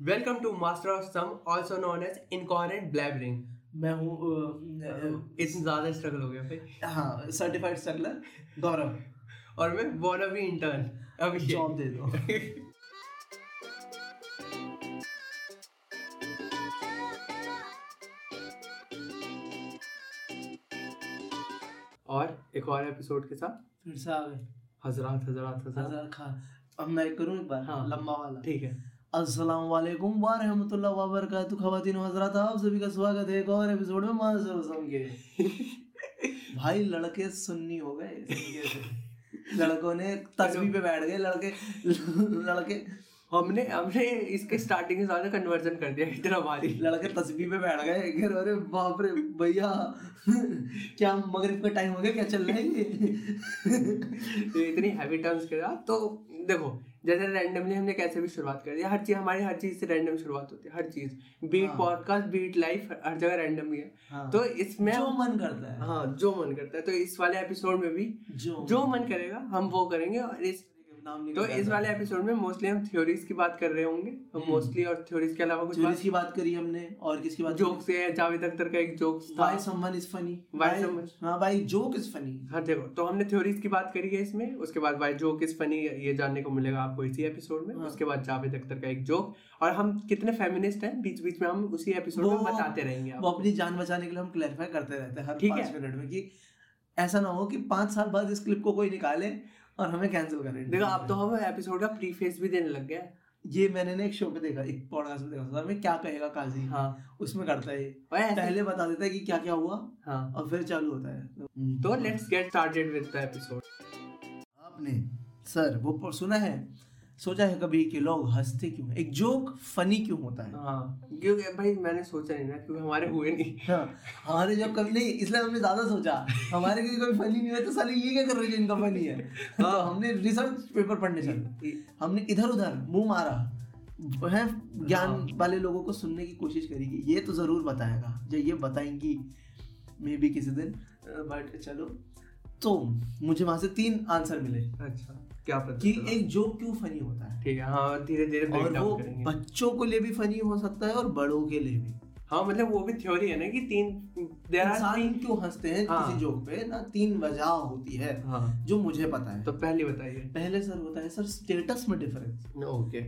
Welcome to master of some also known as incoherent blabbering मैं हूँ इतना ज़्यादा स्ट्रगल हो गया भाई। हाँ सर्टिफाइड स्ट्रगलर गौरव। और मैं वाना भी इंटर्न अभी जॉब दे दो। और एक और एपिसोड के साथ। फिर से आ गए। हजरात हजरात। हजरात खान। अब मैं करूँ एक बार? हाँ। लंबा वाला। ठीक है। अस्सलाम वालेकुम। व रहमतुल्लाह व बरकातहू खवातीन व हज़रात आप सभी का स्वागत है एक और एपिसोड में मास्टर सम के। भाई लड़के सुन्नी हो गए लड़कों ने तस्वीर पे बैठ गए लड़के लड़के हमने हमने इसके स्टार्टिंग के साथ कन्वर्जन कर दिया इतना भारी। लड़के तस्वीर पे बैठ गए कि अरे बाप रे भैया क्या मगरिब का टाइम हो गया क्या चल रहा है ये? तो इतनी हैवी टर्म्स के साथ तो देखो जैसे रैंडमली हमने कैसे भी शुरुआत कर दी हर चीज़ हमारी हर चीज़ से रैंडम शुरुआत होती है हर चीज़ बीट हाँ। पॉडकास्ट बीट लाइफ हर जगह रैंडम ही है हाँ। तो इसमें जो मन करता है हाँ जो मन करता है तो इस वाले एपिसोड में भी जो जो मन करेगा हम वो करेंगे और इस नाम तो इस वाले एपिसोड में मोस्टली हम थ्योरीज की बात कर रहे होंगे। हम मोस्टली और थ्योरीज के अलावा कुछ सीरीज़ की बात करी हमने और किसकी बात जोक से है जावेद अख्तर का एक जोक्स था। Why someone is funny Why someone- हाँ भाई जोक इज़ फनी हाँ देखो तो हमने थ्योरीज की बात करी है इसमें उसके बाद वाई जोक इज़ फनी ये जानने को मिलेगा आपको इसी एपिसोड में। हाँ। उसके बाद जावेद अख्तर का एक जोक और हम कितने फेमिनिस्ट हैं बीच बीच में हम उसी एपिसोड में बताते रहेंगे वो अपनी जान बचाने के लिए हम क्लैरिफाई करते रहते हैं हर ठीक पाँच है। मिनट में कि ऐसा ना हो कि पाँच साल बाद इस क्लिप को कोई निकाले और हमें कैंसिल करें देखो आप तो हम एपिसोड का प्रीफेस भी देने लग गए ये मैंने ना एक शो पे देखा एक पॉडकास्ट में देखा था मैं क्या कहेगा काजी? हाँ। उसमें करता है पहले बता देता है कि क्या क्या हुआ हाँ। और फिर चालू होता है। तो let's get started with the episode आपने सर वो सुना है? सोचा है कभी कि लोग हँसते क्यों एक जोक फनी क्यों होता है? हाँ क्योंकि भाई मैंने सोचा नहीं ना क्योंकि हमारे हुए नहीं। हाँ, हमारे जब कभी नहीं इसलिए हमने ज़्यादा सोचा। हमारे क्योंकि कभी फनी नहीं हुआ तो साले ये क्या कर रहे हैं इनका फनी है? तो हमने रिसर्च पेपर पढ़ने चले। हमने इधर उधर मुँह मारा। है ज्ञान हाँ। वाले लोगों को सुनने की कोशिश करी कि ये तो ज़रूर बताएगा जो ये बताएँगी मे बी किसी दिन। बट चलो। तो मुझे वहाँ से तीन आंसर मिले। अच्छा। क्या कि एक जोक क्यों फनी होता है? ठीक है हाँ धीरे धीरे और वो बच्चों को लिए भी फनी हो सकता है और बड़ों के लिए भी। हाँ मतलब वो भी थ्योरी है ना कि तीन इंसान क्यों हँसते हैं हाँ। किसी जोक पे? ना तीन वजह होती है हाँ। जो मुझे पता है। तो पहली बताइए। पहले सर होता है सर स्टेटस में डिफरेंस ओके।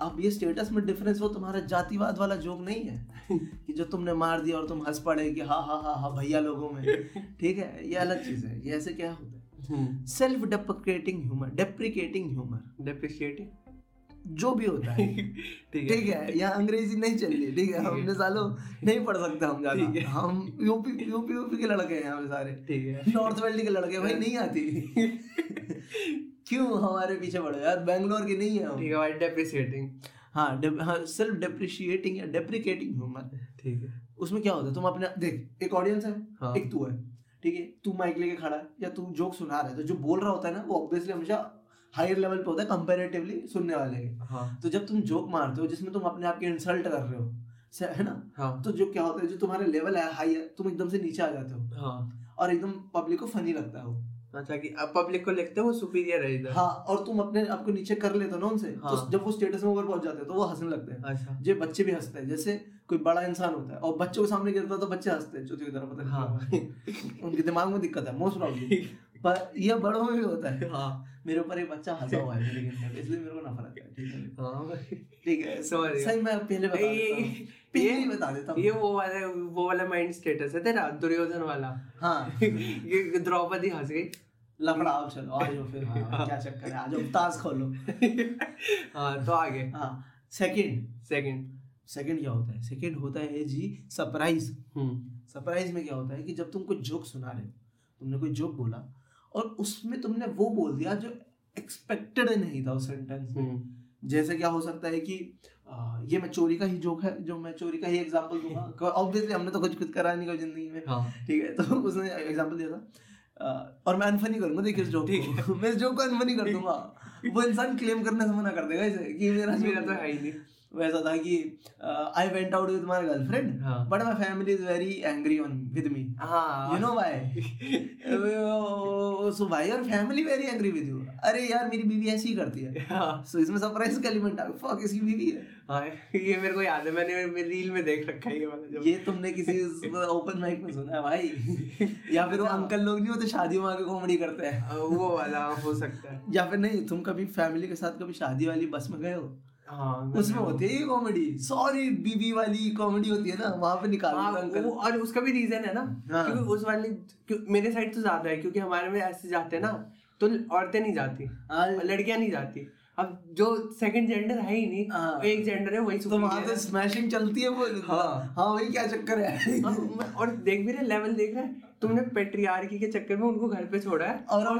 अब ये स्टेटस में डिफरेंस वो तुम्हारा जातिवाद वाला जोक नहीं है? कि जो तुमने मार दिया और तुम हंस पड़े कि हाँ हाँ हाँ हाँ भैया लोगों में। ठीक है ये अलग चीज़ है। ये ऐसे क्या होता है? Self deprecating humour deprecating humour depreciating जो भी होता है। ठीक ठीक है यहाँ अंग्रेज़ी नहीं चल रही ठीक है। ठीक है। हमने सालों नहीं पढ़ सकते हम ठीक ज़्यादा हम यूपी यूपी यूपी के लड़के हैं हम सारे। ठीक है। नॉर्थ वैली के लड़के भाई नहीं आती। क्यों हमारे पीछे पड़े यार? बैंगलोर के नहीं है हम। ठीक है भाई डेप्रिशिएटिंग हाँ, हाँ सेल्फ डेप्रिशिएटिंग या डेप्रिकेटिंग ह्यूमर ठीक है। उसमें क्या होता है? तुम अपने देख एक ऑडियंस है हाँ। एक तू है। ठीक है तू माइक लेके खड़ा है या तू जोक सुना रहा है तो जो बोल रहा होता है ना वो ऑब्वियसली हमेशा हायर लेवल पे होता है कंपेरेटिवली सुनने वाले के हाँ। तो जब तुम जोक मारते हो जिसमें तुम अपने आप के इंसल्ट कर रहे हो है ना? हाँ। तो जो क्या होता है जो तुम्हारे लेवल है हाई है तुम एकदम से नीचे आ जाते हो। हाँ। और एकदम पब्लिक को फनी लगता है अच्छा कि अब पब्लिक को लगता है सुपीरियर है इधर। हाँ और तुम अपने आपको नीचे कर लेते हो ना उनसे हाँ। तो जब वो स्टेटस में ऊपर पहुँच जाते हैं तो वो हंसने लगते हैं। अच्छा। जो बच्चे भी हँसते हैं जैसे कोई बड़ा इंसान होता है और बच्चों के सामने गिरता है तो बच्चे हँसते हैं चौथी की तरफ़ पता हाँ। उनके दिमाग में दिक्कत है मोस्ट प्रॉब्लम पर ये बड़ों में भी होता है। हाँ। मेरे ऊपर एक बच्चा हंसा हुआ है इसलिए मेरे को नफरत है ठीक है। ठीक है। सही मैं पहले बता ये- देता ये- बता देता हूँ। ये वो वाला वो वाला माइंड स्टेटस है तेरा दुर्योधन वाला। हाँ। ये द्रौपदी हंस गई। लफड़ा आओ चलो आ जाओ फिर हाँ, क्या चक्कर है आ जाओ ताश खोलो। हाँ तो आगे। हाँ सेकंड सेकंड सेकंड क्या होता है? सेकंड होता है जी सरप्राइज़ हम्म। सरप्राइज़ में क्या होता है कि जब तुम कोई जोक सुना रहे हो तुमने कोई जोक बोला और उसमें तुमने वो बोल दिया जो एक्सपेक्टेड नहीं था उस सेंटेंस में। हम्म। जैसे क्या हो सकता है कि आ, ये मैं चोरी का ही जोक है जो मैं चोरी का ही एग्जांपल दूँगा। ऑब्वियसली हमने तो कुछ कुछ करा नहीं कोई ज़िंदगी में। हाँ। ठीक है तो उसने एग्ज़ाम्पल दिया था। और मैं अनफनी करूँगा देखिए इस जोक को। मैं इस जोक को अनफनी कर दूँगा। वो इंसान क्लेम करने से मना कर देगा इसे कि मेरा मेरा तो है। है ही नहीं। वैसा था कि I went out with my girlfriend हाँ। But my family is very angry on with me हाँ। You know why so why your family very angry with you अरे यार मेरी बीवी ऐसी ही करती है। हाँ। सो इसमें सरप्राइज़ का एलिमेंट आ गया। फक इसकी बीवी है। हाँ ये मेरे को याद है मैंने मेरे रील में देख रखा है ये वाला ये तुमने किसी ओपन माइक में सुना है भाई? या फिर वो अंकल लोग नहीं होते शादियों में आके कॉमेडी करते हैं? वो वाला हो सकता है। या फिर नहीं तुम कभी फैमिली के साथ कभी शादी वाली बस में गए हो? हाँ उसमें होती है ये कॉमेडी सॉरी बीबी वाली कॉमेडी होती है ना वहाँ पे निकाल हाँ, अंकल। वो और उसका भी रीजन है ना हाँ। क्योंकि उस वाली मेरे साइड तो ज़्यादा है क्योंकि हमारे में ऐसे जाते हैं ना तो औरतें नहीं जाती हाँ, लड़कियाँ नहीं जाती। अब जो सेकंड जेंडर है ही नहीं हाँ। एक जेंडर है वही तो वहाँ तो स्मैशिंग चलती है वो हाँ। हाँ वही क्या चक्कर है। और- और देख भी रहे लेवल देख रहे हैं तुमने पेट्रियार्की के चक्कर में उनको घर पे छोड़ा है और और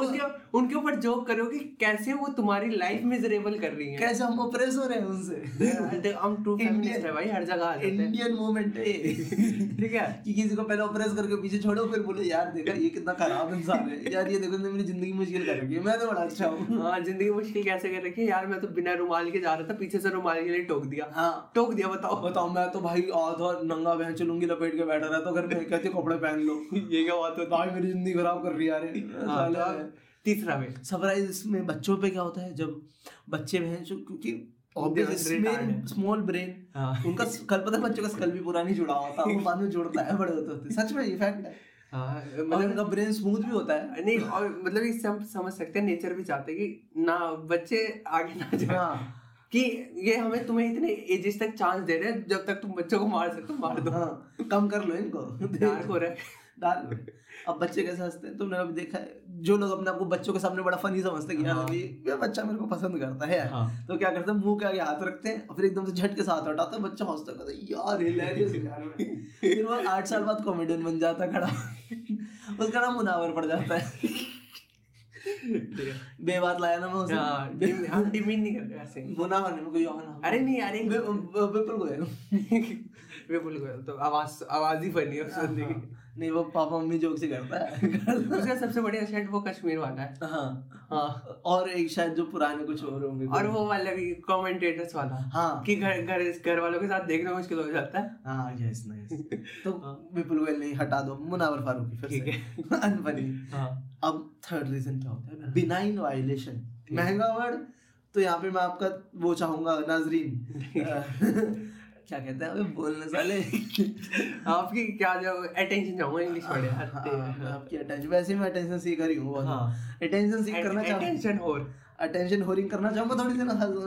उसके उनके ऊपर जोक करो कि कैसे वो तुम्हारी लाइफ मिजरेबल कर रही है। कैसे हम ऑपरेस हो रहे हैं उनसे। हम ट्रू फेमिनिस्ट है भाई हर जगह आ जाते हैं। इंडियन मूवमेंट है। ठीक है? कि किसी को पहले ऑपरेस करके पीछे छोड़ो फिर बोले यार देखा ये कितना खराब इंसान है। यार ये देखो इसने मेरी ज़िंदगी मुश्किल कर रखी है। मैं तो बड़ा अच्छा हूँ। हाँ ज़िंदगी मुश्किल कैसे कर रखी है? यार मैं तो बिना रुमाल के जा रहा था पीछे से रुमाल के लिए टोक दिया। हाँ। टोक दिया बताओ। बताओ मैं तो भाई आधा नंगा बहन चलूँगी लपेट के बैठा रहा तो घर में कहते कपड़े पहन लो। ये क्या बात है? भाई मेरी ज़िंदगी खराब कर रही यार हाँ, तो तीसरा वे सरप्राइज़ इसमें बच्चों पे क्या होता है जब बच्चे बहन जो क्योंकि स्मॉल ब्रेन हाँ। उनका कल पता है बच्चों का स्कल भी पूरा नहीं जुड़ा होता वो बाद में जुड़ता है बड़े होते होते। सच में ये फैक्ट है। हाँ मतलब उनका ब्रेन स्मूथ भी होता है। नहीं और मतलब इससे हम समझ सकते हैं नेचर भी चाहते हैं कि ना बच्चे आगे ना जाए। हाँ। कि ये हमें तुम्हें इतने एजेस तक चांस दे रहे हैं जब तक तुम बच्चों को मार सकते हो मार दो। हाँ कम कर लो इनको। डार्क हो रहा है। अब बच्चे कैसे हँसते हैं? तुमने अभी देखा है जो लोग अपने आपको बच्चों के सामने बड़ा फनी समझते हैं कि यार हाँ। ये बच्चा मेरे को पसंद करता है हाँ। तो क्या करते हैं? मुँह के आगे हाथ रखते हैं और फिर एकदम से झट के साथ हटाते हैं। बच्चा हंसता कहता है यार हिलेरियस यार। फिर वो आठ साल बाद कॉमेडियन बन जाता खड़ा। उसका नाम मुनावर पड़ जाता है। बेबात लाया ना मैं उसे। हाँ हम डिमीन नहीं ऐसे मुनावर नहीं कोई और नाम। अरे नहीं यार एक बिल्कुल गोयल गए तो आवाज़ आवाज़ ही फनी है उस बंदे की। नहीं वो पापा मम्मी जोक से करता है। उसका सबसे बढ़िया सेट वो कश्मीर वाला है। हाँ। हाँ। और एक शायद जो पुराने कुछ और होंगे। और वो वाला भी कमेंटेटर्स वाला। हाँ। कि घर घर घर वालों के साथ देखना मुश्किल हो जाता है। हाँ यस नाइस तो विपुल गोयल नहीं हटा दो मुनावर फारूकी फिर ठीक से। अनफनी। हाँ। अब थर्ड रीजन क्या होता है? बिनाइन वायलेशन महँगा वर्ड तो यहाँ पे मैं आपका वो चाहूँगा नाजरीन। क्या कहते हैं अबे बोलने साले आपकी क्या जो अटेंशन चाहूँगा इंग्लिश है हाँ, आपकी अटेंशन वैसे मैं अटेंशन सीख रही हूँ हाँ। अटेंशन सीख करना चाहूँ अटेंशन और अटेंशन होरिंग करना चाहूँगा थोड़ी सी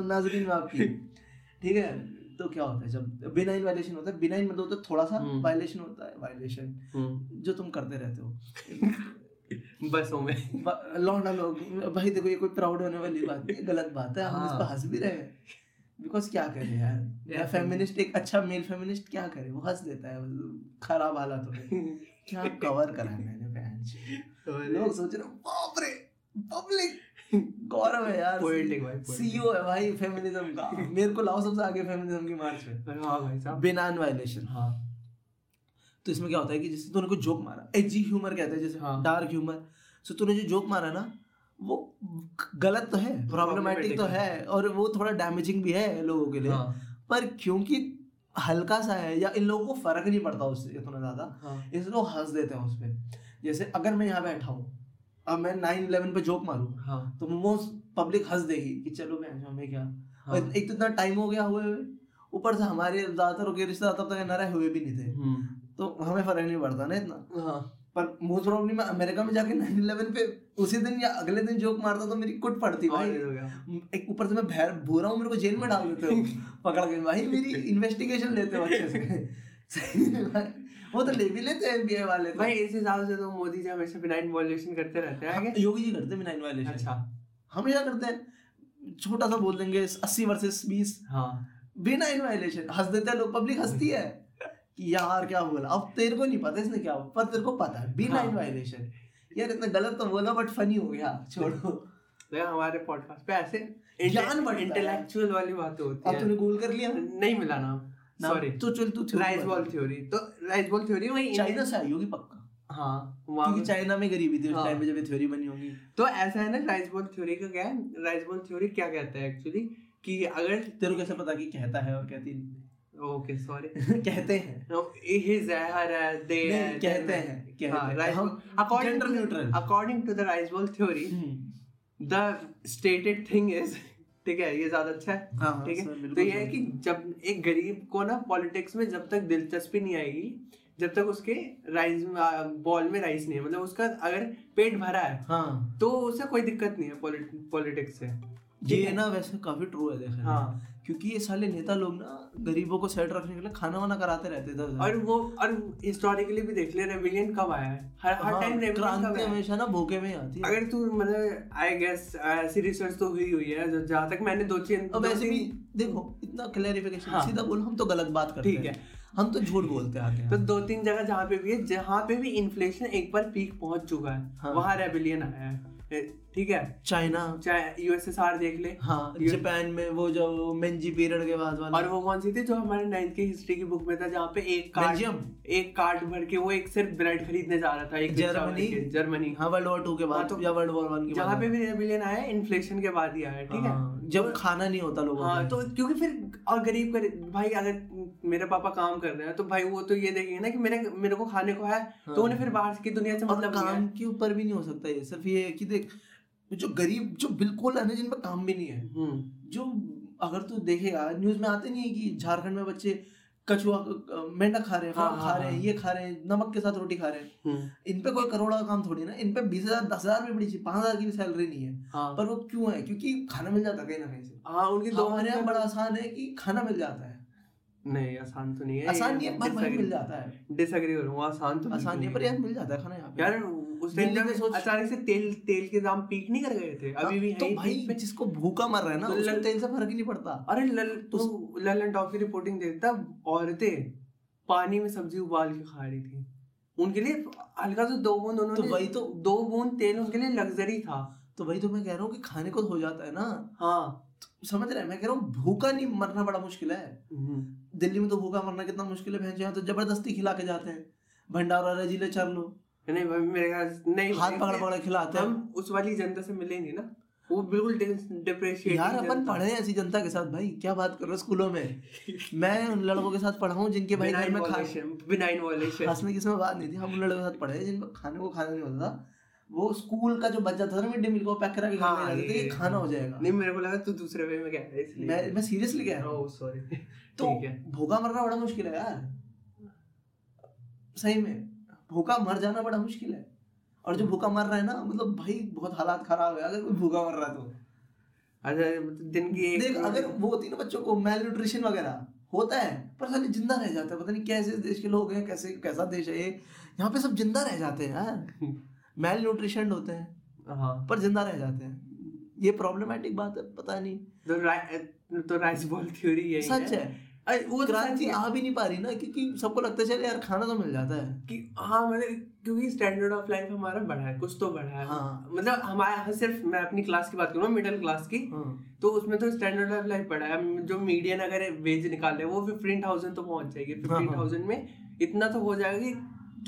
नाजरीन में आपकी। ठीक है? तो क्या होता है जब बिनाइन वायलेशन होता है बिनाइन मतलब होता है थोड़ा सा हम्म। वायलेशन होता है वायलेशन जो तुम करते रहते हो। बसों में लौंडा लोग भाई देखो ये कोई प्राउड होने वाली बात नहीं गलत बात है हम इस हाँ। पर हंस भी रहे हैं। बिकॉज़ क्या करे यार? या फेमिनिस्ट एक अच्छा मेल फेमिनिस्ट क्या करे? वो हंस देता है खराब हालात में क्या कवर करा है मैंने बहन। लोग सोच रहे बाप रे पब्लिक गौरव है यार। Poetic भाई, सीईओ है भाई फेमिनिज्म का। मेरे को लाओ सबसे आगे फेमिनिज्म की मार्च में अरे हाँ भाई साहब। बिनान वायलेशन हाँ। तो इसमें क्या होता है कि जैसे तूने कोई जोक मारा एजी ह्यूमर कहते हैं जैसे हाँ। डार्क ह्यूमर सो तूने जो जोक मारा ना वो गलत तो है प्रॉब्लमेटिक तो है। और वो थोड़ा डैमेजिंग भी है लोगों के लिए। हाँ। पर क्योंकि हल्का सा है या इन लोगों को फ़र्क नहीं पड़ता उससे इतना ज़्यादा हाँ। इसलिए लोग हंस देते हैं उस पर जैसे अगर मैं यहाँ बैठा हूँ अब मैं नाइन इलेवन पे जोक मारूँ हाँ। तो वो पब्लिक हंस देगी कि चलो मैं हमें क्या? हाँ। एक तो इतना टाइम हो गया हुए ऊपर से हमारे ज़्यादातर रिश्तेदार तब तक नरे हुए भी नहीं थे। हम्म, तो हमें फ़र्क नहीं पड़ता ना इतना। हाँ। पर मोस्ट प्रॉब्लली मैं अमेरिका में जाके 9/11 पे उसी दिन या अगले दिन जोक मारता तो मेरी कुट पड़ती भाई। हो एक ऊपर से मैं भैर भूरा हूँ मेरे को जेल में डाल देते हो। पकड़ के भाई मेरी इन्वेस्टिगेशन लेते हो अच्छे से। वो तो ले भी लेते हैं एफबीआई वाले तो। भाई इस हिसाब से तो मोदी जी हमेशा बिनाइन वॉल्यूशन करते रहते हैं आगे। योगी जी करते हैं नाइन वायलेशन अच्छा। हमेशा करते हैं? छोटा सा बोल देंगे अस्सी वर्सेस बीस। हाँ। बिना इन वायलेशन हंस देते हैं लोग पब्लिक हंसती है। कि यार क्या बोला? अब तेरे को नहीं पता इसने क्या पर तेरे को पता है बिना इन हाँ। वायलेशन यार इतना गलत तो बोला बट फनी हो गया। छोड़ो। तो हमारे पॉडकास्ट पे ऐसे ज्ञान है। इंटेलेक्चुअल वाली बातें होती अब तूने गूगल कर लिया? नहीं मिला नाम। सॉरी तो चल तू राइस बॉल थ्योरी तो राइस बॉल थ्योरी वही चाइना से आई होगी पक्का। हाँ वहाँ क्योंकि चाइना में गरीबी थी उस हाँ। टाइम पे जब ये थ्योरी बनी होगी। तो ऐसा है ना राइस बॉल थ्योरी का क्या है? राइस बॉल थ्योरी क्या कहता है एक्चुअली कि अगर तेरे को कैसे पता कि कहता है और कहती नहीं? ओके सॉरी कहते हैं। Her they नहीं, कहते हैं, to neutral। according to the rice ball theory hmm. the stated thing is ठीक है ये ज़्यादा अच्छा है हाँ, हाँ, ठीक है? तो ये है कि जब एक गरीब को ना पॉलिटिक्स में जब तक दिलचस्पी नहीं आएगी जब तक उसके राइस बॉल में राइस नहीं है मतलब उसका अगर पेट भरा है हाँ। तो उसे कोई दिक्कत नहीं है पॉलिटिक्स से ये ना वैसे काफ़ी ट्रू है देखा हाँ। क्योंकि ये साले नेता लोग ना गरीबों को सेट रखने के लिए खाना वाना कराते रहते थे और वो और हिस्टोरिकली भी देख ले रेबिलियन कब आया है? हर हर हाँ, टाइम कब क्रांति हमेशा ना भूखे में आती है। अगर तू मतलब आई गेस ऐसी रिसर्च तो हुई हुई है जहाँ तक मैंने दो तीन अब ऐसे भी देखो इतना क्लैरिफिकेशन हाँ। सीधा बोलो हम तो गलत बात करते ठीक हैं। है। हम तो झूठ बोलते आते हैं तो दो तीन जगह जहाँ पे भी है जहाँ पे भी इन्फ्लेशन एक बार पीक पहुँच चुका है हाँ। वहाँ रेबिलियन आया है। ठीक है? चाइना। यूएसएसआर देख ले। हाँ जापान में वो जो मेंजी पीरियड के बाद वाला। और वो कौन सी थी जो हमारे नाइन्थ की हिस्ट्री की बुक में था जहाँ पे एक कार्ड एक कार्ड भर के वो एक सिर्फ़ ब्रेड खरीदने जा रहा था एक जर्मनी? जर्मनी। हाँ वर्ल्ड वॉर टू के बाद तो या वर्ल्ड वॉर वन के जहाँ पे भी रेबिलियन आया इन्फ्लेशन के बाद ही आया ठीक है? हाँ, जब खाना नहीं होता लोगों हाँ तो क्योंकि फिर और गरीब कर भाई अगर मेरे पापा काम कर रहे हैं तो भाई वो तो ये देखेंगे ना कि मेरे मेरे को खाने को है हाँ। तो उन्हें फिर बाहर की दुनिया से मतलब काम के ऊपर भी नहीं हो सकता ये सिर्फ़ ये है कि देख जो गरीब जो बिल्कुल है ना जिनपे काम भी नहीं है हम्म, जो अगर तू देखेगा न्यूज़ में आते नहीं है कि झारखंड में बच्चे कछुआ मेंढक खा रहे हैं हाँ, हाँ, खा रहे हैं हाँ। ये खा रहे हैं नमक के साथ रोटी खा रहे हैं। हम्म, इन पे कोई करोड़ा का काम थोड़ी ना इन पे बीस हज़ार दस हज़ार भी बड़ी चाहिए पाँच हज़ार की भी सैलरी नहीं है। हाँ। पर वो क्यों है? क्योंकि खाना मिल जाता है कहीं ना कहीं से। हाँ उनकी हमारे यहाँ बड़ा आसान है कि खाना मिल जाता है। नहीं आसान तो नहीं है आसान नहीं है पर मिल जाता है। डिसएग्री करूँगा आसान तो आसान नहीं है पर यार मिल जाता है खाना यहाँ पे। यार उस टाइम जब सोच- अचानक से तेल तेल के दाम पीक नहीं कर गए थे। अभी भी तो भाई जिसको भूखा मर रहा है ना तो उसको तेल से फ़र्क ही नहीं पड़ता। अरे लल तू ललन टॉप की रिपोर्टिंग देखता औरतें पानी में सब्ज़ी उबाल के खा रही थी। उनके लिए हल्का सा दो बूंद उन्होंने तो वही तो- दो बूंद तेल उनके लिए लग्जरी था। तो वही तो मैं कह रहा हूँ कि खाने को तो हो जाता है ना। हाँ। समझ रहे हैं मैं कह रहा हूँ भूखा नहीं मरना बड़ा मुश्किल है। हम्म, दिल्ली में तो भूखा मरना कितना मुश्किल है भैंस तो ज़बरदस्ती खिला के जाते हैं। भंडारा रजीले चर लो। नहीं भाई मेरे ख्याल नहीं हाथ पकड़ पकड़ खिलाते हैं। हम उस वाली जनता से मिले नहीं ना। वो बिल्कुल डिप्रेशिएट यार अपन पढ़े ऐसी जनता के साथ भाई क्या बात कर रहे हो स्कूलों में? मैं उन लड़कों के साथ पढ़ा हूँ जिनके भाई घर में खा बिनाइन वॉलेशन हंसने की इसमें बात नहीं थी। हम उन लड़कों के साथ पढ़े जिनको खाने को खाना नहीं होता था। वो स्कूल का जो बच जाता था ना मिड डे मील को पैक करा के हाँ, ये- खाना हो जाएगा। नहीं मेरे को लगा तू दूसरे वे में कह है इसलिए। मैं मैं सीरियसली कह रहा हूँ। ओह सॉरी तो है। भूखा मरना बड़ा मुश्किल है यार। सही में। भूखा मर जाना बड़ा मुश्किल है। और जो भूखा मर रहा है ना मतलब भाई बहुत हालात खराब है अगर कोई भूखा मर रहा है तो। अच्छा मतलब दिन की एक देख अगर वो होती ना बच्चों को मेल न्यूट्रिशन वगैरह होता है पर साले ज़िंदा रह जाता है। पता नहीं कैसे देश के लोग हैं कैसे कैसा देश है ये। यहाँ पे सब ज़िंदा रह जाते हैं यार। मेल न्यूट्रिशन होते हैं हाँ। पर ज़िंदा रह जाते हैं। ये प्रॉब्लमेटिक बात है पता नहीं। तो राइ तो राइस बॉल थ्योरी यही सच है। अरे वो तो क्रांति आ भी नहीं पा रही ना क्योंकि सबको लगता है चल यार खाना तो मिल जाता है। कि हाँ मतलब क्योंकि स्टैंडर्ड ऑफ़ लाइफ हमारा बढ़ा है कुछ तो बढ़ा है। हाँ। मतलब हमारा सिर्फ़ मैं अपनी क्लास की बात करूँ मिडिल क्लास की हाँ। तो उसमें तो स्टैंडर्ड ऑफ़ लाइफ बढ़ा है। जो मीडियन अगर वेज निकाले वो फिफ्टीन थाउज़ेंड तो पहुँच जाएगी। हाँ, फिफ्टीन हाँ। थाउज़ेंड में इतना तो हो जाएगा कि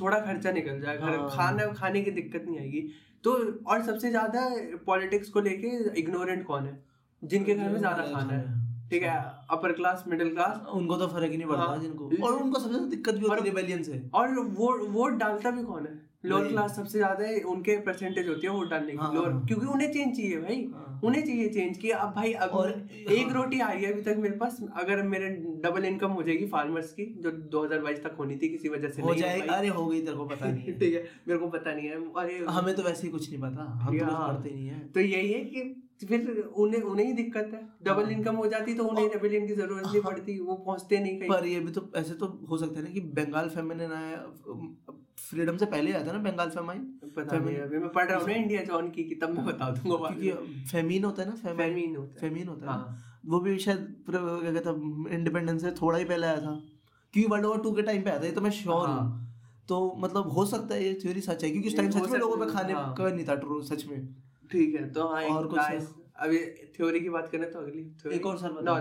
थोड़ा खर्चा निकल जाएगा। हाँ। खाना खाने की दिक्कत नहीं आएगी। तो और सबसे ज़्यादा पॉलिटिक्स को लेके इग्नोरेंट कौन है? जिनके घर में ज़्यादा खाना है। ठीक है अपर क्लास मिडिल क्लास उनको तो फ़र्क ही नहीं पड़ता हाँ। जिनको। और उनको सबसे ज़्यादा दिक्कत भी होती है रिबेलियन से। और वोट वोट डालता भी कौन है? लोअर क्लास सबसे ज़्यादा है, उनके परसेंटेज होती है वोट डालने की। हाँ, लोअर हाँ। क्योंकि उन्हें चेंज चाहिए भाई। हाँ। उन्हें चाहिए चेंज कि अब भाई अब और- एक हाँ। रोटी आ रही है अभी तक मेरे पास। अगर मेरे डबल इनकम हो जाएगी फार्मर्स की जो 2022 तक होनी थी किसी वजह से हो जाए अरे हो गई तेरे को पता नहीं ठीक है मेरे को पता नहीं है। अरे हमें तो वैसे ही कुछ नहीं पता। हम तो हाँ। पढ़ते नहीं है। तो यही है कि फिर उन्हें उन्हें ही दिक्कत है। डबल हाँ। इनकम हो जाती तो उन्हें और- रेबिलियन की ज़रूरत नहीं हाँ। पड़ती वो पहुँचते नहीं कहीं। पर ये भी तो ऐसे तो हो सकता है ना कि बंगाल फेमिनिन आया फ्रीडम से पहले आया था ना बंगाल फेमाइन पता नहीं अभी मैं पढ़ रहा हूँ ना इंडिया जॉन की तब मैं बता दूँगा क्योंकि फेमिन होता है ना फेमिन होता है। फेमिन होता है। हाँ। वो भी शायद क्या कहता इंडिपेंडेंस से थोड़ा ही पहले आया था। क्योंकि वर्ल्ड वॉर टू के टाइम पे आया था ये तो मैं श्योर हाँ। हूँ। तो मतलब हो सकता है ये थ्योरी सच है क्योंकि उस टाइम सच में लोगों पे खाने हाँ। का नहीं था ट्रू सच में। ठीक है तो हाँ और कुछ अभी थ्योरी की बात करें तो अगली एक और सर बताओ।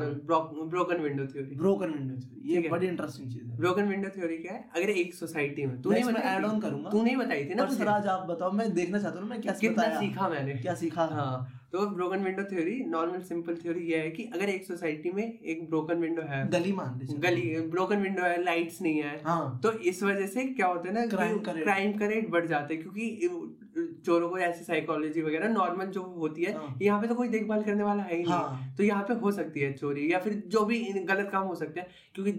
Broken window theory broken window theory ये बड़ी इंटरेस्टिंग चीज़ है। ब्रोकन विंडो थ्योरी क्या है? अगर एक सोसाइटी में तू मैं नहीं add on थी- करूँगा। तू नहीं बताई थी ना सर आज आप बताओ मैं देखना चाहता हूँ मैं क्या कितना सीखा मैंने। क्या सीखा? हाँ तो broken window theory normal simple theory ये है कि अगर एक सोसाइटी में एक ब्रोकन विंडो है गली मान लीजिए। गली ब्रोकन विंडो है लाइट्स नहीं है हाँ। तो इस वजह से क्या होता है ना। क्राइम का रेट बढ़ जाता है क्योंकि चोरों को ऐसी साइकोलॉजी वगैरह नॉर्मल जो होती है हाँ। यहाँ पे तो कोई देखभाल करने वाला है ही नहीं। हाँ। तो यहाँ पे हो सकती है चोरी या फिर जो भी गलत काम हो सकते हैं क्योंकि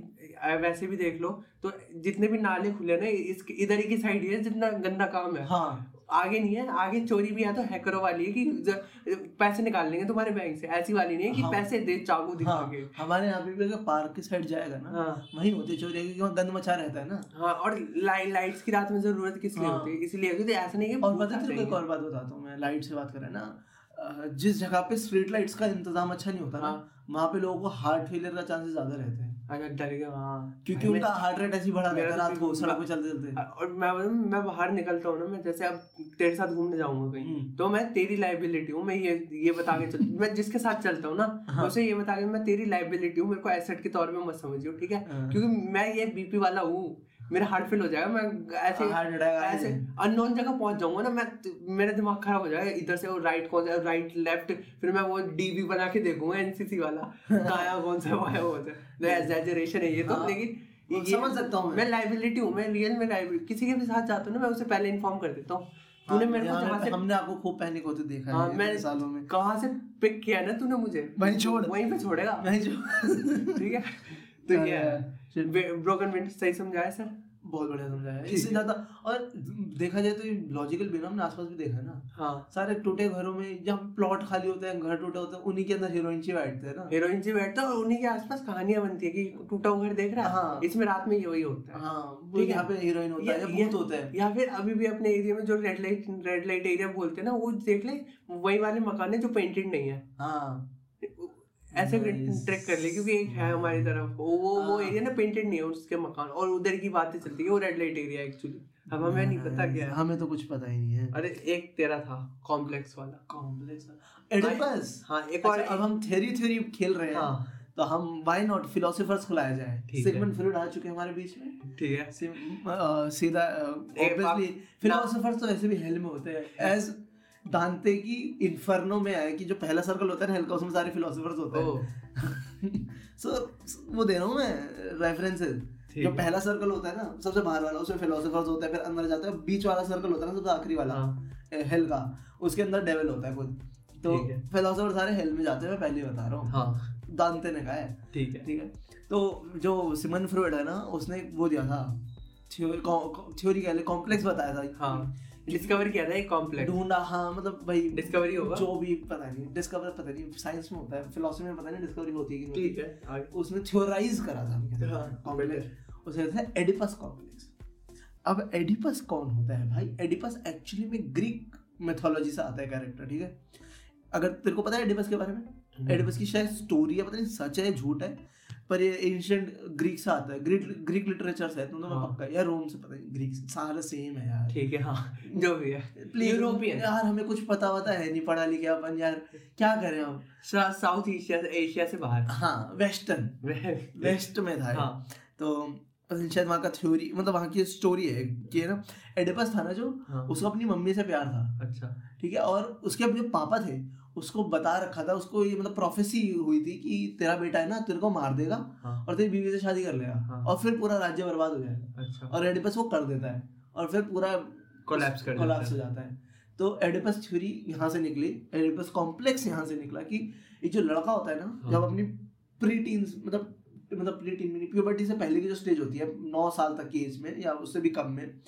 वैसे भी देख लो तो जितने भी नाले खुले ना इस इधर ही की साइड ही है जितना गंदा काम है। हाँ। आगे नहीं है आगे चोरी भी है तो हैकरों वाली है कि पैसे निकाल लेंगे तुम्हारे बैंक से। ऐसी वाली नहीं है कि हाँ। पैसे दे चाकू दिखा हाँ के हमारे यहाँ पे भी अगर पार्क की साइड जाएगा ना हाँ। वहीं होती है चोरी क्योंकि वहाँ गंद मचा रहता है ना। हाँ और लाइट लाइट्स की रात में ज़रूरत किस लिए हाँ। होती है? इसलिए क्योंकि ऐसा नहीं है और पता है तेरे एक और बात बताता हूँ मैं लाइट से बात करें ना जिस जगह पे स्ट्रीट लाइट्स का इंतज़ाम अच्छा नहीं होता ना हाँ। वहाँ पे लोगों को हार्ट फेलियर का चांसेस ज़्यादा रहते हैं। अच्छा डर गया हाँ क्योंकि उनका हार्ट रेट ऐसी बढ़ा रहता तो रात को सड़क पे चलते चलते और मैं मैं बाहर निकलता हूँ ना मैं जैसे अब तेरे साथ घूमने जाऊँगा कहीं हम्म। तो मैं तेरी लाइबिलिटी हूँ मैं ये ये बता के चल मैं जिसके साथ चलता हूँ ना हाँ। उसे ये बता के मैं तेरी लाइबिलिटी हूँ मेरे को एसेट के तौर पर मत समझियो ठीक है हाँ। क्योंकि मैं ये बीपी वाला हूँ मेरा हार्ट फेल हो जाएगा मैं ऐसे हार्ट अटैक ऐसे अननोन जगह पहुँच जाऊँगा ना मैं मेरा दिमाग खराब हो जाएगा इधर से वो राइट कौन सा राइट लेफ़्ट फिर मैं वो डीबी बना के देखूँगा एनसीसी वाला। काया कौन सा वाया कौन सा। तो एग्जैजरेशन है ये तो हाँ। लेकिन समझ सकता हूँ मैं। लाइबिलिटी हूँ मैं रियल में लाइबिलिटी किसी के भी साथ जाता हूँ ना मैं उसे पहले इन्फॉर्म कर देता हूँ। तूने हाँ, मेरे को जहाँ से हमने आपको खूब पैनिक होते देखा हाँ, है मैं- इतने सालों में। कहाँ से पिक किया ना तूने मुझे? वहीं छोड़। वहीं पे छोड़ेगा। नहीं जो ठीक है? तो ये. ब्रोकन विंड सही समझाया सर बहुत बढ़िया समझाया। इससे ज़्यादा और देखा जाए तो लॉजिकल भी ना हमने आसपास भी देखा है ना? हाँ। सारे टूटे घरों में जहाँ प्लॉट खाली होते हैं घर टूटे होते हैं उन्हीं के अंदर हीरोइन ची बैठते हैं ना? हीरोइन से बैठता है और उन्हीं के आसपास कहानियाँ बनती है कि टूटा हुआ घर देख रहा है? हाँ। इसमें रात में ये वही होता है। हाँ ठीक। यहाँ पे हीरोइन होता है भूत होते हैं। या फिर अभी भी अपने एरिया में जो red light red light area बोलते हैं ना वो देख ले वही वाले मकान है जो पेंटेड नहीं है। हाँ। ऐसे. ट्रैक कर ले क्योंकि एक है हमारी तरफ़। वो वो वो हाँ। एरिया ना पेंटेड नहीं है उसके मकान और उधर की बातें चलती है वो रेड लाइट एरिया एक्चुअली अब हमें नहीं पता क्या है। हमें तो कुछ पता ही नहीं है। अरे एक तेरा था कॉम्प्लेक्स वाला। कॉम्प्लेक्स एडिपस हाँ एक और अच्छा अब हम थ्योरी थ्योरी खेल रहे हैं। हाँ। तो हम व्हाई नॉट फिलोसोफर्स खुलाया जाए? सिगमंड फ्रॉइड आ चुके हैं हमारे बीच में। ठीक है। सीधा ऑब्वियसली फिलोसोफर्स तो ऐसे भी हेल में होते हैं। एज दांते की इन्फर्नो में है कि जो पहला सर्कल होता है ना हेल का उसमें सारे फिलोसोफर्स होते हैं। सो वो दे रहा हूँ मैं रेफरेंसेस जो पहला सर्कल होता है ना सबसे बाहर वाला उसमें फिलोसोफर्स होता है फिर अंदर जाता है बीच वाला सर्कल होता है ना सबसे आखिरी वाला हाँ। हेल का उसके अंदर डेवल होता है खुद। तो है। फिलोसोफर सारे हेल में जाते हैं मैं पहले ही बता रहा हूँ। हाँ। दांते ने कहा है। ठीक है। ठीक है। तो जो सिमन फ्रॉइड है ना उसने वो दिया था। थ्योरी कह ले कॉम्प्लेक्स बताया था। हाँ। डिस्कवर किया था एक कॉम्प्लेक्स ढूंढा हाँ मतलब भाई डिस्कवरी होगा। जो भी पता नहीं डिस्कवर पता नहीं साइंस में होता है फिलोसफी में पता नहीं डिस्कवरी होती है कि ठीक है उसने थ्योराइज करा था कहते हैं, कॉम्प्लेक्स उसे हैं एडिपस कॉम्प्लेक्स अब एडिपस कौन होता है भाई? एडिपस एक्चुअली में ग्रीक मिथोलॉजी से आता है कैरेक्टर ठीक है? अगर तेरे को पता है एडिपस के बारे में। एडिपस की शायद स्टोरी है पता नहीं सच है झूठ है। पर ये एंशियंट ग्रीक से आता है। ग्रीक ग्रीक लिटरेचर से है तुम तो मैं हाँ। पक्का या रोम से पता नहीं ग्रीक सारा सेम है यार। ठीक है हाँ जो भी है। प्लीज़ यूरोपियन यार हमें कुछ पता वता है नहीं पढ़ा लिखे अपन यार क्या करें हम? साउथ एशिया से एशिया से बाहर। हाँ वेस्टर्न वेस्ट में था। हाँ। तो शायद वहाँ का थ्योरी मतलब वहाँ की स्टोरी है कि ना एडिपस था ना जो हाँ। उसको अपनी मम्मी से प्यार था। अच्छा। ठीक है और उसके जो पापा थे उसको बता रखा था उसको ये मतलब प्रोफेसी हुई थी कि तेरा बेटा है ना तेरे को मार देगा हाँ। और तेरी बीवी से शादी कर लेगा हाँ। और फिर पूरा राज्य बर्बाद हो जाएगा। अच्छा। और एडिपस वो कर देता है और फिर पूरा कोलैप्स कर कोलैप्स देता हो। जाता है। तो एडिपस थ्योरी यहाँ से निकली एडिपस कॉम्प्लेक्स यहाँ से निकला कि ये जो लड़का होता है ना हाँ। जब अपनी प्री टीन्स मतलब मतलब प्री टीन में प्यूबर्टी से पहले की जो स्टेज होती है नौ साल तक की एज में या उससे भी कम में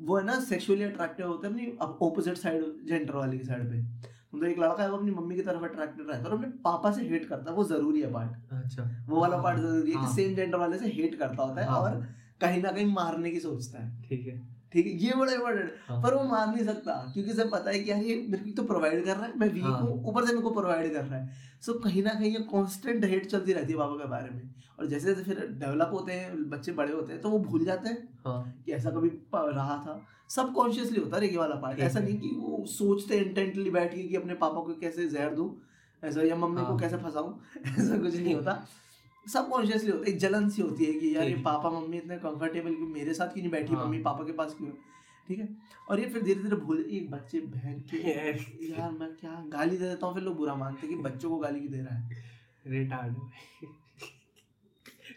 वो है ना सेक्सुअली अट्रैक्टिव होता है अपनी ऑपोजिट साइड जेंडर वाले की साइड पे। मतलब एक लड़का है वो अपनी मम्मी की तरफ़ अट्रैक्टेड रहता है और अपने पापा से हेट करता है वो ज़रूरी है पार्ट अच्छा वो वाला हाँ, पार्ट ज़रूरी है हाँ। कि सेम जेंडर वाले से हेट करता होता है हाँ। और कहीं ना कहीं मारने की सोचता है ठीक है ठीक है? ये बड़ा इम्पोर्टेंट हाँ। पर वो मार नहीं सकता क्योंकि उसे पता है कि यार ये मेरे को तो प्रोवाइड कर रहा है मैं वीक हाँ। हूँ ऊपर से मेरे को प्रोवाइड कर रहा है। सो कहीं ना कहीं ये कांस्टेंट हेट चलती रहती है बाबा के बारे में। और जैसे जैसे फिर डेवलप होते हैं बच्चे बड़े होते हैं तो वो भूल जाते हैं हाँ। कि ऐसा कभी रहा था। सब कॉन्शियसली होता है ये वाला पार्ट ऐसा नहीं कि वो सोचते इंटेंटली बैठ के कि अपने पापा को कैसे जहर दूँ ऐसा या मम्मी को हाँ। कैसे फंसाऊं ऐसा कुछ नहीं होता। सब कॉन्शियसली होता है एक जलन सी होती है कि यार ये पापा मम्मी इतने कंफर्टेबल क्यों मेरे साथ क्यों नहीं बैठी हाँ। मम्मी पापा के पास क्यों? ठीक है? और ये फिर धीरे धीरे भूल एक बच्चे बहन के यार मैं क्या गाली दे देता हूँ फिर लोग बुरा मानते हैं कि बच्चों को गाली क्यों दे रहा है? रिटार्ड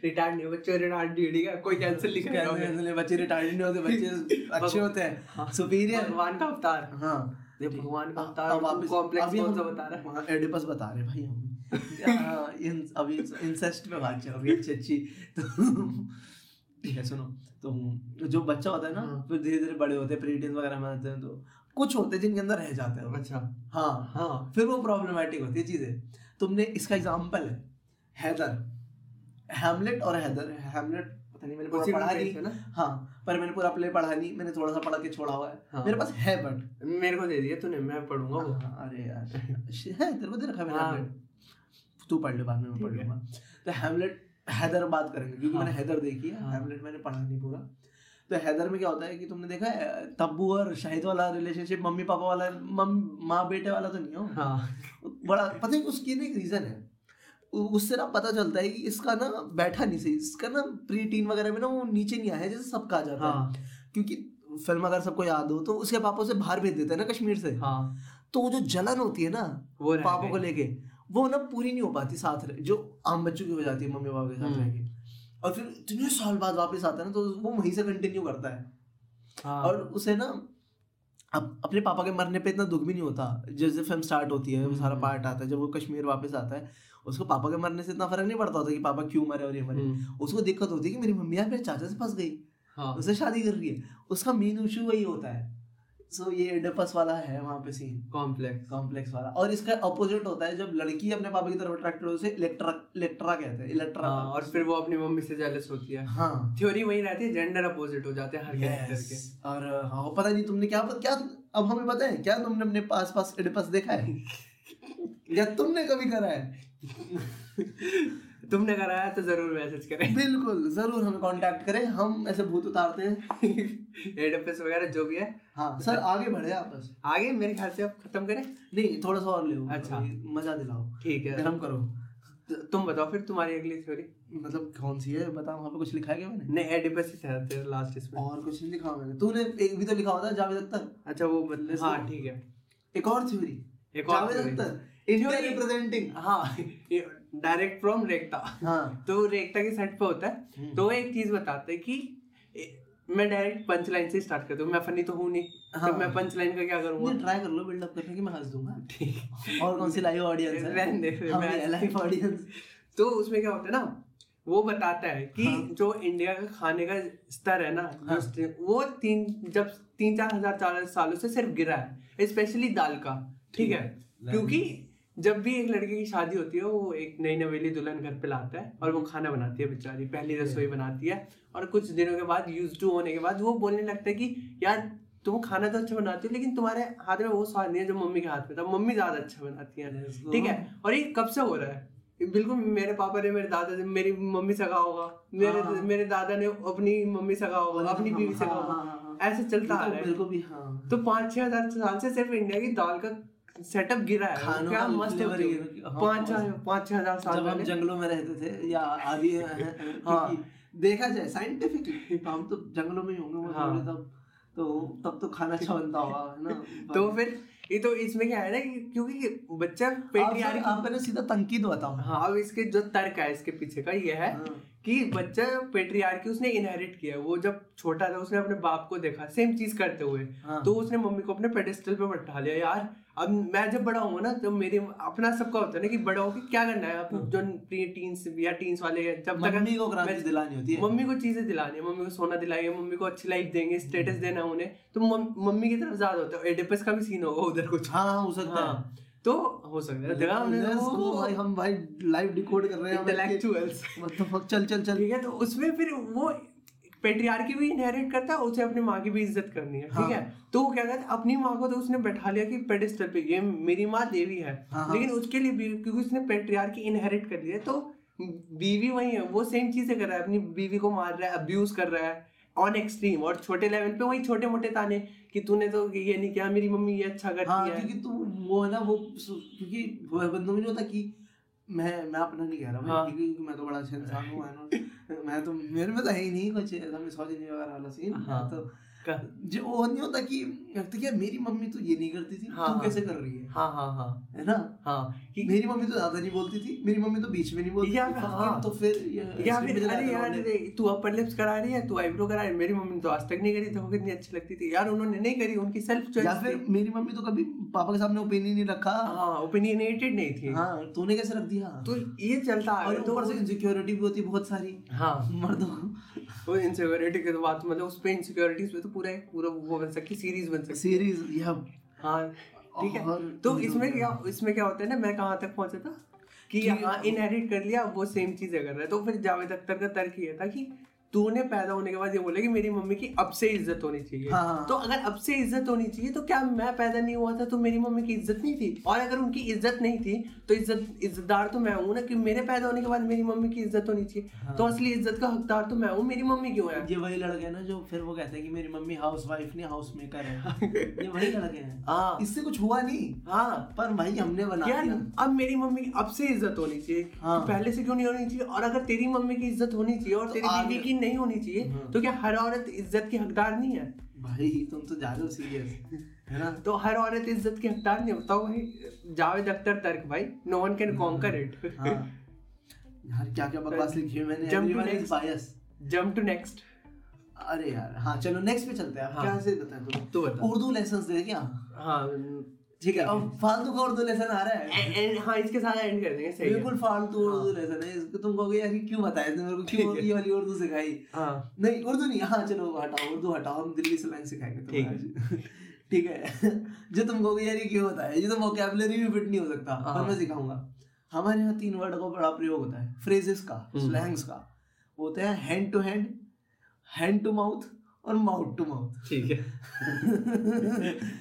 रिटार्ड नहीं बच्चे रिटार्ड नहीं ठीक है कोई कैंसिल लिखा कैसे- कैसे बच्चे रिटायर्ड नहीं होते बच्चे अच्छे होते हैं। हाँ। सुपीरियर भगवान का अवतार। हाँ। भगवान का अवतार कॉम्प्लेक्स बता रहा है? हाँ, एडिपस बता रहे भाई हम। हाँ, इन अभी इंसेस्ट बात चल रही है अच्छी अच्छी। तो ठीक है सुनो। तो जो बच्चा होता है ना हाँ। फिर धीरे धीरे बड़े होते हैं प्रीटीन वगैरह में आते हैं तो कुछ होते हैं जिनके अंदर रह जाते हैं अच्छा। हाँ हाँ। फिर वो प्रॉब्लमेटिक होती है चीज़ें। तुमने इसका एग्जांपल है हैदर। हैमलेट और हैदर। हैमलेट पता नहीं मैंने पूरा पढ़ा नहीं। है ना? हाँ पर मैंने पूरा प्ले पढ़ा नहीं मैंने थोड़ा सा पढ़ के छोड़ा हुआ है। हाँ। मेरे पास है बट मेरे को दे दिया तूने मैं पढ़ूँगा हाँ, अरे यार। है तेरे को दे रखा है मैंने हाँ। तू पढ़ ले बाद में मैं पढ़ लूँगा। तो हैमलेट हैदर बात करेंगे क्योंकि हाँ। मैंने हैदर देखी है। हाँ। हैमलेट मैंने पढ़ा नहीं पूरा। तो हैदर में क्या होता है कि तुमने देखा है तब्बू और शाहिद वाला रिलेशनशिप मम्मी पापा वाला मम माँ बेटे वाला तो नहीं हो? हाँ। बड़ा पता है उसकी ना एक रीजन है। उससे ना पता चलता है कि इसका ना बैठा नहीं सही। इसका ना प्री टीन वगैरह में ना वो नीचे नहीं आया जैसे सबका आ जाता हाँ। है। हाँ क्योंकि फ़िल्म अगर सबको याद हो तो उसके पापा उसे बाहर भेज देते हैं ना कश्मीर से। हाँ। तो वो जो जलन होती है ना वो पापा को लेके वो ना पूरी नहीं हो पाती साथ रह, जो आम बच्चों की हो जाती है मम्मी पापा के साथ हम्म। रह के और फिर इतने साल बाद वापस आता है ना तो वो वहीं से कंटिन्यू करता है। हाँ। और उसे ना अब अपने पापा के मरने पे इतना दुख भी नहीं होता। जैसे फ़िल्म स्टार्ट होती है वो सारा हम्म। पार्ट आता है जब वो कश्मीर वापस आता है उसको पापा के मरने से इतना फ़र्क नहीं पड़ता होता कि पापा क्यों मरे और ये मरे। हम्म, उसको दिक्कत होती है कि मेरी मम्मी यार मेरे चाचा से फंस गई हाँ। उससे शादी कर रही है। उसका मेन इशू वही होता है। सो ये एडपस वाला है वहाँ पे सीन कॉम्प्लेक्स कॉम्प्लेक्स वाला. और इसका अपोजिट होता है जब लड़की अपने पापा की तरफ़ अट्रैक्ट हो उसे इलेक्ट्रा इलेक्ट्रा कहते हैं इलेक्ट्रा हाँ और फिर वो अपनी मम्मी से जेलस होती है. हाँ. थ्योरी वही रहती है जेंडर अपोजिट हो जाते हैं हर कैरेक्टर के. और हाँ पता नहीं तुमने क्या क्या अब हमें पता है क्या तुमने अपने पास पास एडिपस देखा है? या तुमने कभी करा है? तुमने कराया तो ज़रूर मैसेज करें। बिल्कुल ज़रूर हमें कांटेक्ट करें। हम ऐसे भूत उतारते हैं। एडप्स वगैरह जो भी है। हाँ सर आगे बढ़े आप बस। आगे? मेरे ख्याल से अब खत्म करें। नहीं थोड़ा सा और ले अच्छा। मज़ा दिलाओ। ठीक है। गरम करो। तो तुम बताओ फिर तुम्हारी अगली थ्योरी मतलब कौन सी है? बता वहाँ पे कुछ लिखा है क्या मैंने? नहीं एडिपस ही था तेरा लास्ट इसमें। और कुछ नहीं लिखा मैंने। तूने एक भी तो लिखा होता जावेद अख्तर। अच्छा वो बदले हाँ ठीक है। एक और थ्योरी एक और जावेद अख्तर। इंडिया रिप्रेजेंटिंग हाँ डायरेक्ट फ्रॉम रेखता हाँ। तो रेखता के सेट पे होता है। हम्म। तो एक चीज़ बताते हैं कि मैं डायरेक्ट पंच लाइन से स्टार्ट करता हूँ। मैं फनी तो हूँ नहीं। हाँ। तो मैं पंच लाइन का क्या करूँगा ट्राई कर लो बिल्डअप करने की मैं हंस दूँगा। ठीक। और कौन सी लाइव ऑडियंस है? लाइव ऑडियंस तो उसमें क्या होता है ना वो बताता है कि हाँ। जो इंडिया का खाने का स्तर है ना हाँ। वो तीन जब तीन चार हज़ार चार सालों से सिर्फ़ गिरा है स्पेशली दाल का। ठीक है। क्योंकि जब भी एक लड़के की शादी होती है वो एक नई नवेली दुल्हन घर पे लाता है और वो खाना बनाती है बेचारी पहली रसोई बनाती है और कुछ दिनों के बाद यूज़ टू होने के बाद वो बोलने लगता है कि यार तुम खाना तो अच्छा बनाती हो लेकिन तुम्हारे हाथ में वो स्वाद नहीं है जो मम्मी के हाथ में था। मम्मी ज़्यादा अच्छा बनाती है। ठीक है? और ये कब से हो रहा है? बिल्कुल मेरे पापा ने मेरे दादा ने मेरी मम्मी से कहा होगा। मेरे हाँ। मेरे दादा ने अपनी मम्मी से कहा होगा अपनी बीवी से कहा हाँ, होगा। हाँ, हाँ, हाँ। ऐसे चलता आ तो रहा है। को भी हाँ। तो पाँच छह हज़ार साल से सिर्फ़ इंडिया की दाल का सेटअप गिरा है। क्या मस्त है हाँ, पाँच हाँ। पाँच हज़ार साल जब हम जंगलों में रहते थे या आदि हाँ देखा जाए साइंटिफिकली हम तो जंगलों में ही होंगे हाँ। तब तो तब तो खाना अच्छा बनता होगा है ना? तो फिर ये तो इसमें क्या है ना क्योंकि बच्चा आप पेट्रियार्की आप मैंने सीधा तंकीद बताओ। हाँ अब इसके जो तर्क है इसके पीछे का ये है हाँ। कि बच्चा पेट्रियार्की उसने इनहेरिट किया वो जब छोटा था उसने अपने बाप को देखा सेम चीज़ करते हुए। हाँ। तो उसने मम्मी को अपने पेडेस्टल पे बैठा लिया यार अब मैं जब बड़ा हूँ ना तो मेरी अपना सबका होता है ना कि बड़ा होकर क्या करना है? अब जो प्री टीन्स या टीन्स वाले हैं, जब तक मम्मी को दिलानी होती है। मम्मी को चीज़ें दिलानी है मम्मी को सोना दिलाएँगे मम्मी को अच्छी लाइफ देंगे स्टेटस देना उन्हें तो मम्मी की तरफ़ ज़्यादा होता है। एडिपस का भी सीन होगा उधर कुछ। हाँ हाँ हो सकता है। हाँ तो हो सकता है। तो। भाई हम भाई लाइव डिकोड कर रहे हैं। इंटेलेक्चुअल्स मतलब चल चल चल। ठीक है तो उसमें फिर वो पेट्रियार्की भी इनहेरिट करता है उसे अपनी माँ की भी इज़्ज़त करनी है हाँ। ठीक है तो वो क्या कहता है अपनी माँ को तो उसने बैठा लिया कि पेडिस्टल पे ये मेरी माँ देवी है हाँ, हाँ। लेकिन उसके लिए भी क्योंकि उसने पेट्रियार्की इनहेरिट कर लिया है, तो बीवी वही है वो सेम चीज़ें कर रहा है अपनी बीवी को मार रहा है अब्यूज कर रहा है ऑन एक्सट्रीम और छोटे लेवल पे वही छोटे मोटे ताने कि तूने तो ये नहीं किया मेरी मम्मी ये अच्छा करती हाँ है क्योंकि तू वो है ना वो क्योंकि वो बंदों में नहीं होता कि मैं मैं अपना नहीं कह रहा हाँ। क्योंकि मैं तो बड़ा अच्छा इंसान हूँ मैं तो मेरे में तो है ही नहीं कुछ ऐसा मिसोजिनी वगैरह वाला सीन हाँ। तो जो वो नहीं होता कि तो क्या मेरी मम्मी तो ये नहीं करती थी हाँ, तू हाँ। कैसे कर रही है? हाँ हाँ हाँ। है ना? हाँ। कि मेरी मम्मी तो ज़्यादा नहीं बोलती थी मेरी मम्मी तो बीच में नहीं बोलती या थी fucking, हाँ। तो फिर ये- या फिर अरे यार तू अपर लिप्स करा रही है तू आईब्रो करा रही है मेरी मम्मी तो आज तक नहीं करी देखो कितनी अच्छी लगती थी। यार उन्होंने नहीं करी उनकी सेल्फ चॉइस या फिर मेरी मम्मी तो कभी पापा के सामने ओपिनियन नहीं रखा। हाँ ओपिनियनेटेड नहीं थी। हाँ तूने कैसे रख दिया? तो ये चलता और है तो ऊपर से इनसिक्योरिटी भी होती बहुत सारी हाँ। मर्दों को। वो इनसिक्योरिटी के तो बात मतलब उस पे इनसिक्योरिटीज पे तो पूरा एक पूरा वो बन सकती सीरीज़ बन सकती। सीरीज़ या हाँ ठीक है। तो इसमें क्या इसमें क्या होता है ना मैं कहाँ तक पहुँचा था कि हाँ इनहेरिट कर लिया वो सेम चीज़ कर रहा है। तो फिर जावेद अख्तर का तर्क ये था कि तूने पैदा होने के बाद ये बोला कि मेरी मम्मी की अब से इज़्ज़त होनी चाहिए। हाँ। तो अगर अब से इज़्ज़त होनी चाहिए तो क्या मैं पैदा नहीं हुआ था तो मेरी मम्मी की इज़्ज़त नहीं थी? और अगर उनकी इज़्ज़त नहीं थी तो इज़्ज़त इज्जतदार तो मैं हूँ ना कि मेरे पैदा होने के बाद मेरी मम्मी की इज़्ज़त होनी चाहिए। हाँ। तो असली इज़्ज़त का हकदार तो मैं हूँ मेरी मम्मी क्यों है? ये वही लड़के हैं ना जो फिर वो कहते हैं कि मेरी मम्मी हाउस वाइफ नहीं हाउस मेकर है। ये वही लड़के हैं। हाँ। इससे कुछ हुआ नहीं। हाँ। पर भाई हमने बना अब मेरी मम्मी की अब से इज़्ज़त होनी चाहिए। हाँ। तो पहले से क्यों नहीं होनी चाहिए? और अगर तेरी मम्मी की इज़्ज़त होनी चाहिए और तेरी आगे- बीवी की नहीं होनी चाहिए हाँ। तो क्या हर औरत इज़्ज़त की हकदार नहीं है? भाई तुम तो जा रहे हो सीरियस है ना? तो हर औरत इज़्ज़त की हकदार नहीं होता भाई। जावेद अख्तर तर्क भाई। No one can conquer it हाँ। यार क्या क्या बकवास लिखी है मैंने? Everyone is next. biased. Jump to next अरे यार हाँ चलो नेक्स्ट पे चलते हैं। हाँ। क्या से बताएँ? तुम तू बता। उर्दू लेसन दे क्या? हाँ ठीक है। अब फालतू का उर्दू लेसन आ रहा है। ए- ए- हाँ इसके साथ एंड कर देंगे सही बिल्कुल फालतू उर्दू लेसन है। इसको तुम कहोगे यार ये क्यों बताया तुमने मेरे को? क्यों ये वाली उर्दू सिखाई? हाँ। नहीं उर्दू नहीं। हाँ चलो हटाओ उर्दू हटाओ हम दिल्ली स्लैंग सिखाएँगे ठीक तुम्हें ठीक है। जो तुम कहोगे यार ये क्यों है ये तो वोकैबुलरी भी फिट नहीं हो सकता हाँ। पर मैं सिखाऊँगा। हमारे यहाँ तीन वर्ड का बड़ा प्रयोग होता है। फ्रेजेस का हम्म। स्लैंग्स का। वो होते हैं hand to hand hand to mouth और माउथ टू माउथ ठीक है।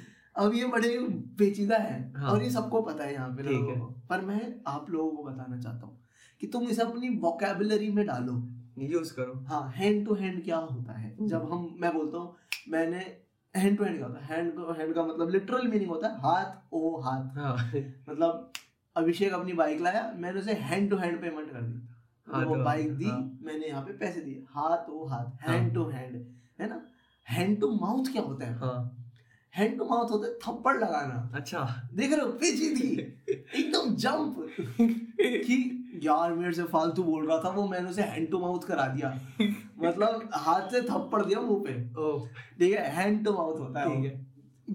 अब ये बड़े पेचीदा है हाँ। और ये सबको पता है यहाँ पे लोगों को। पर मैं आप लोगों को बताना चाहता हूँ कि तुम इसे अपनी वोकैबुलरी में डालो। यूज़ करो। हाँ हैंड टू हैंड क्या होता है? हम्म। जब हम मैं बोलता हूँ मैंने हैंड टू हैंड क्या होता है? हैंड टू हैंड का मतलब लिटरल मीनिंग होता है हाथ ओ हाथ। हाँ। मतलब अभिषेक अपनी बाइक लाया मैंने उसे हैंड टू हैंड पेमेंट कर दी। हाँ, वो तो- बाइक दी हाँ। मैंने यहाँ पे पैसे दिए। हाथ ओ हाथ। हाँ। हैंड टू हैंड है ना? हैंड टू माउथ क्या होता है? हाँ। हैंड टू माउथ होता है थप्पड़ लगाना। अच्छा। देख रहे हो पेचीदी एकदम जंप कि यार मेरे से फालतू बोल रहा था वो मैंने उसे हैंड टू माउथ करा दिया। मतलब हाथ से थप्पड़ दिया मुँह पे। ठीक है हैंड टू माउथ होता है ठीक है।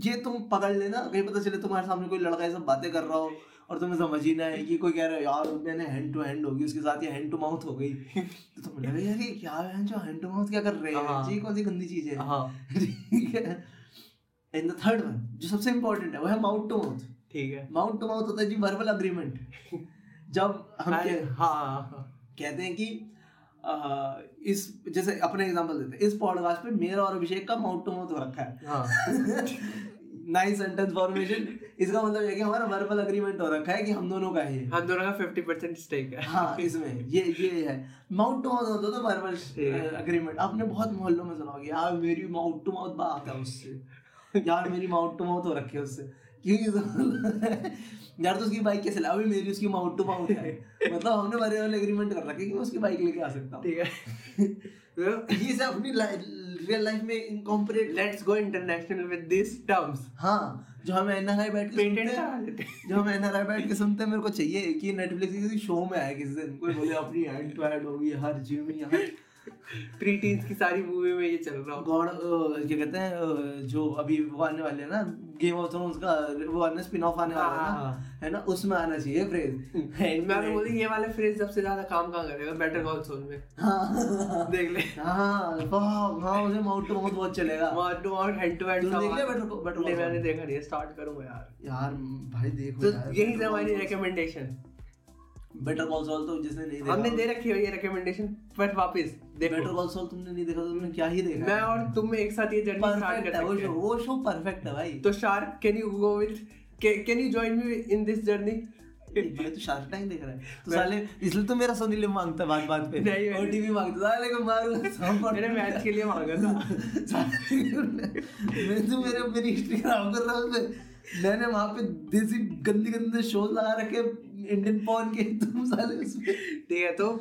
ये तुम पकड़ लेना कहीं पता चले तुम्हारे सामने कोई लड़का ऐसा बातें कर रहा हो और तुम्हें समझ ही ना है कि कोई कह रहा है यार मैंने हैंड टू हैंड होगी उसके साथ ये हैंड टू माउथ हो गई। तो तुम लगे यार ये क्या है जो हैंड टू माउथ क्या कर रहे हैं? हाँ। जी कौन सी गंदी चीज़ है? हाँ। ठीक है। एंड द थर्ड वन जो सबसे इंपॉर्टेंट है वो है माउथ टू माउथ ठीक है। माउथ टू माउथ होता है जी वर्बल अग्रीमेंट जब हम हाँ कह- हाँ कहते हैं कि आ, इस जैसे अपने एग्जांपल देते हैं इस पॉडकास्ट पे मेरा और अभिषेक का माउथ टू माउथ हो रखा है। हाँ। नाइस सेंटेंस फॉर्मेशन इसका मतलब ये है कि हमारा वर्बल अग्रीमेंट हो रखा है कि हम दोनों का है हम दोनों का फिफ्टी परसेंट स्टेक है। हाँ इसमें ये ये है। माउथ टू माउथ होता तो वर्बल। अग्रीमेंट आपने बहुत मोहल्लों में सुना होगा यार मेरी माउथ टू माउथ बात है उससे। यार मेरी माउथ टू माउथ हो रखी है उससे। क्योंकि तो- यार तो उसकी बाइक कैसे ला? अभी मेरी उसकी माउथ टू माउथ है। मतलब हमने वर्बल एग्रीमेंट कर रखा है कि मैं उसकी बाइक लेके आ सकता हूँ। ठीक है। ये सब अपनी रियल लाइफ में incorporate let's go international with this terms हाँ जो हम एनआरआई बैठ के पेटेंट सुनते हैं। जो हम एनआरआई बैठ के सुनते हैं मेरे को चाहिए कि नेटफ्लिक्स किसी शो में आए किसी दिन। कोई बोले अपनी हैंड टू हैंड होगी हर जिम यहाँ प्री टीन्स की सारी मूवी में ये चल रहा गॉड क्या कहते हैं जो अभी वो आने वाले हैं ना गेम ऑफ़ थ्रोन्स का वो आने स्पिन ऑफ़ आने वाला है हाँ, ना है ना उसमें आना चाहिए फ्रेज मैं तो बोली ये वाला फ्रेज सबसे ज़्यादा काम कहाँ करेगा? बेटर कॉल सोल में। हाँ। देख ले। हाँ हाँ उसे माउथ टू माउथ बहुत चलेगा। Mouth to mouth head to head देख Better Call नहीं मैंने देखा नहीं स्टार्ट करूँगा यार। यार भाई देखो तो यही Call हमारी रिकमेंडेशन बेटर कॉल सॉल तो जिसने नहीं देखा हमने दे रखी है ये रिकमेंडेशन पर वापस देखो। बेटर कॉल सॉल तुमने नहीं देखा तो तुमने क्या ही देखा मैं और तुम एक साथ ये जर्नी स्टार्ट परफेक्ट कर है वो शो वो शो परफेक्ट है भाई। तो shark can you go with can you join me in this journey भाई तू शार्क टैंक देख रहा है। तो साले इसलिए तो मेरा सोनी लिव माँगता है बात बात पे। नहीं, नहीं। ओटीपी माँगता साले को मारूँगा मैंने मैच के लिए मांगा था। मैं तो मेरे मेरी हिस्ट्री खराब कर रहा हूँ। मैंने वहाँ पे देसी गंदी गंदे शोज़ लगा रखे इंडियन पॉन के तुम साले उसमें। ठीक है तो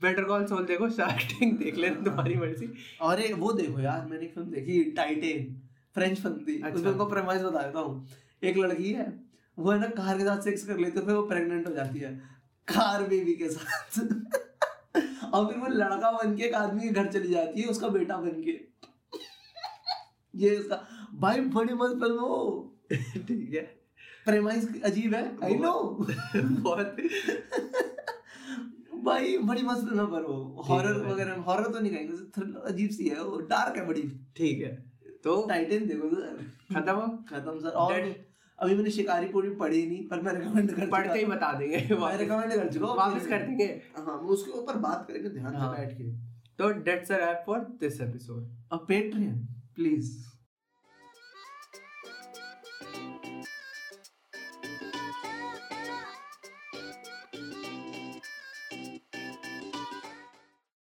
बेटर कॉल सोल देखो स्टार्टिंग देख लेना तुम्हारी मर्ज़ी। और वो देखो यार मैंने एक फ़िल्म देखी टाइटेन फ्रेंच फ़िल्म थी। अच्छा। उसमें उनको प्रेमाइज बता देता हूँ। एक लड़की है वो है ना कार के साथ सेक्स कर लेते फिर वो प्रेग्नेंट हो जाती है। कार बेबी के साथ। और फिर वो लड़का बन के एक आदमी के घर चली जाती है उसका बेटा बन के। ये उसका भाई बड़ी मस्त फ़िल्म है। ठीक है। प्रेमाइज अजीब है आई नो बहुत। भाई बड़ी मस्त फ़िल्म है पर वो हॉरर वगैरह हॉरर तो नहीं कहेंगे थ्रिलर अजीब सी है वो डार्क है बड़ी। ठीक है तो टाइटन देखो सर। खत्म खत्म सर। और अभी मैंने शिकारी पूरी पढ़ी नहीं पर मैं रिकमेंड कर पढ़ के ही बता देंगे मैं रिकमेंड कर चुका हूँ। वापस कर देंगे। हाँ वो उसके ऊपर बात करेंगे ध्यान हाँ। से बैठ के। तो that's a wrap for this episode अब पेट्रियन प्लीज़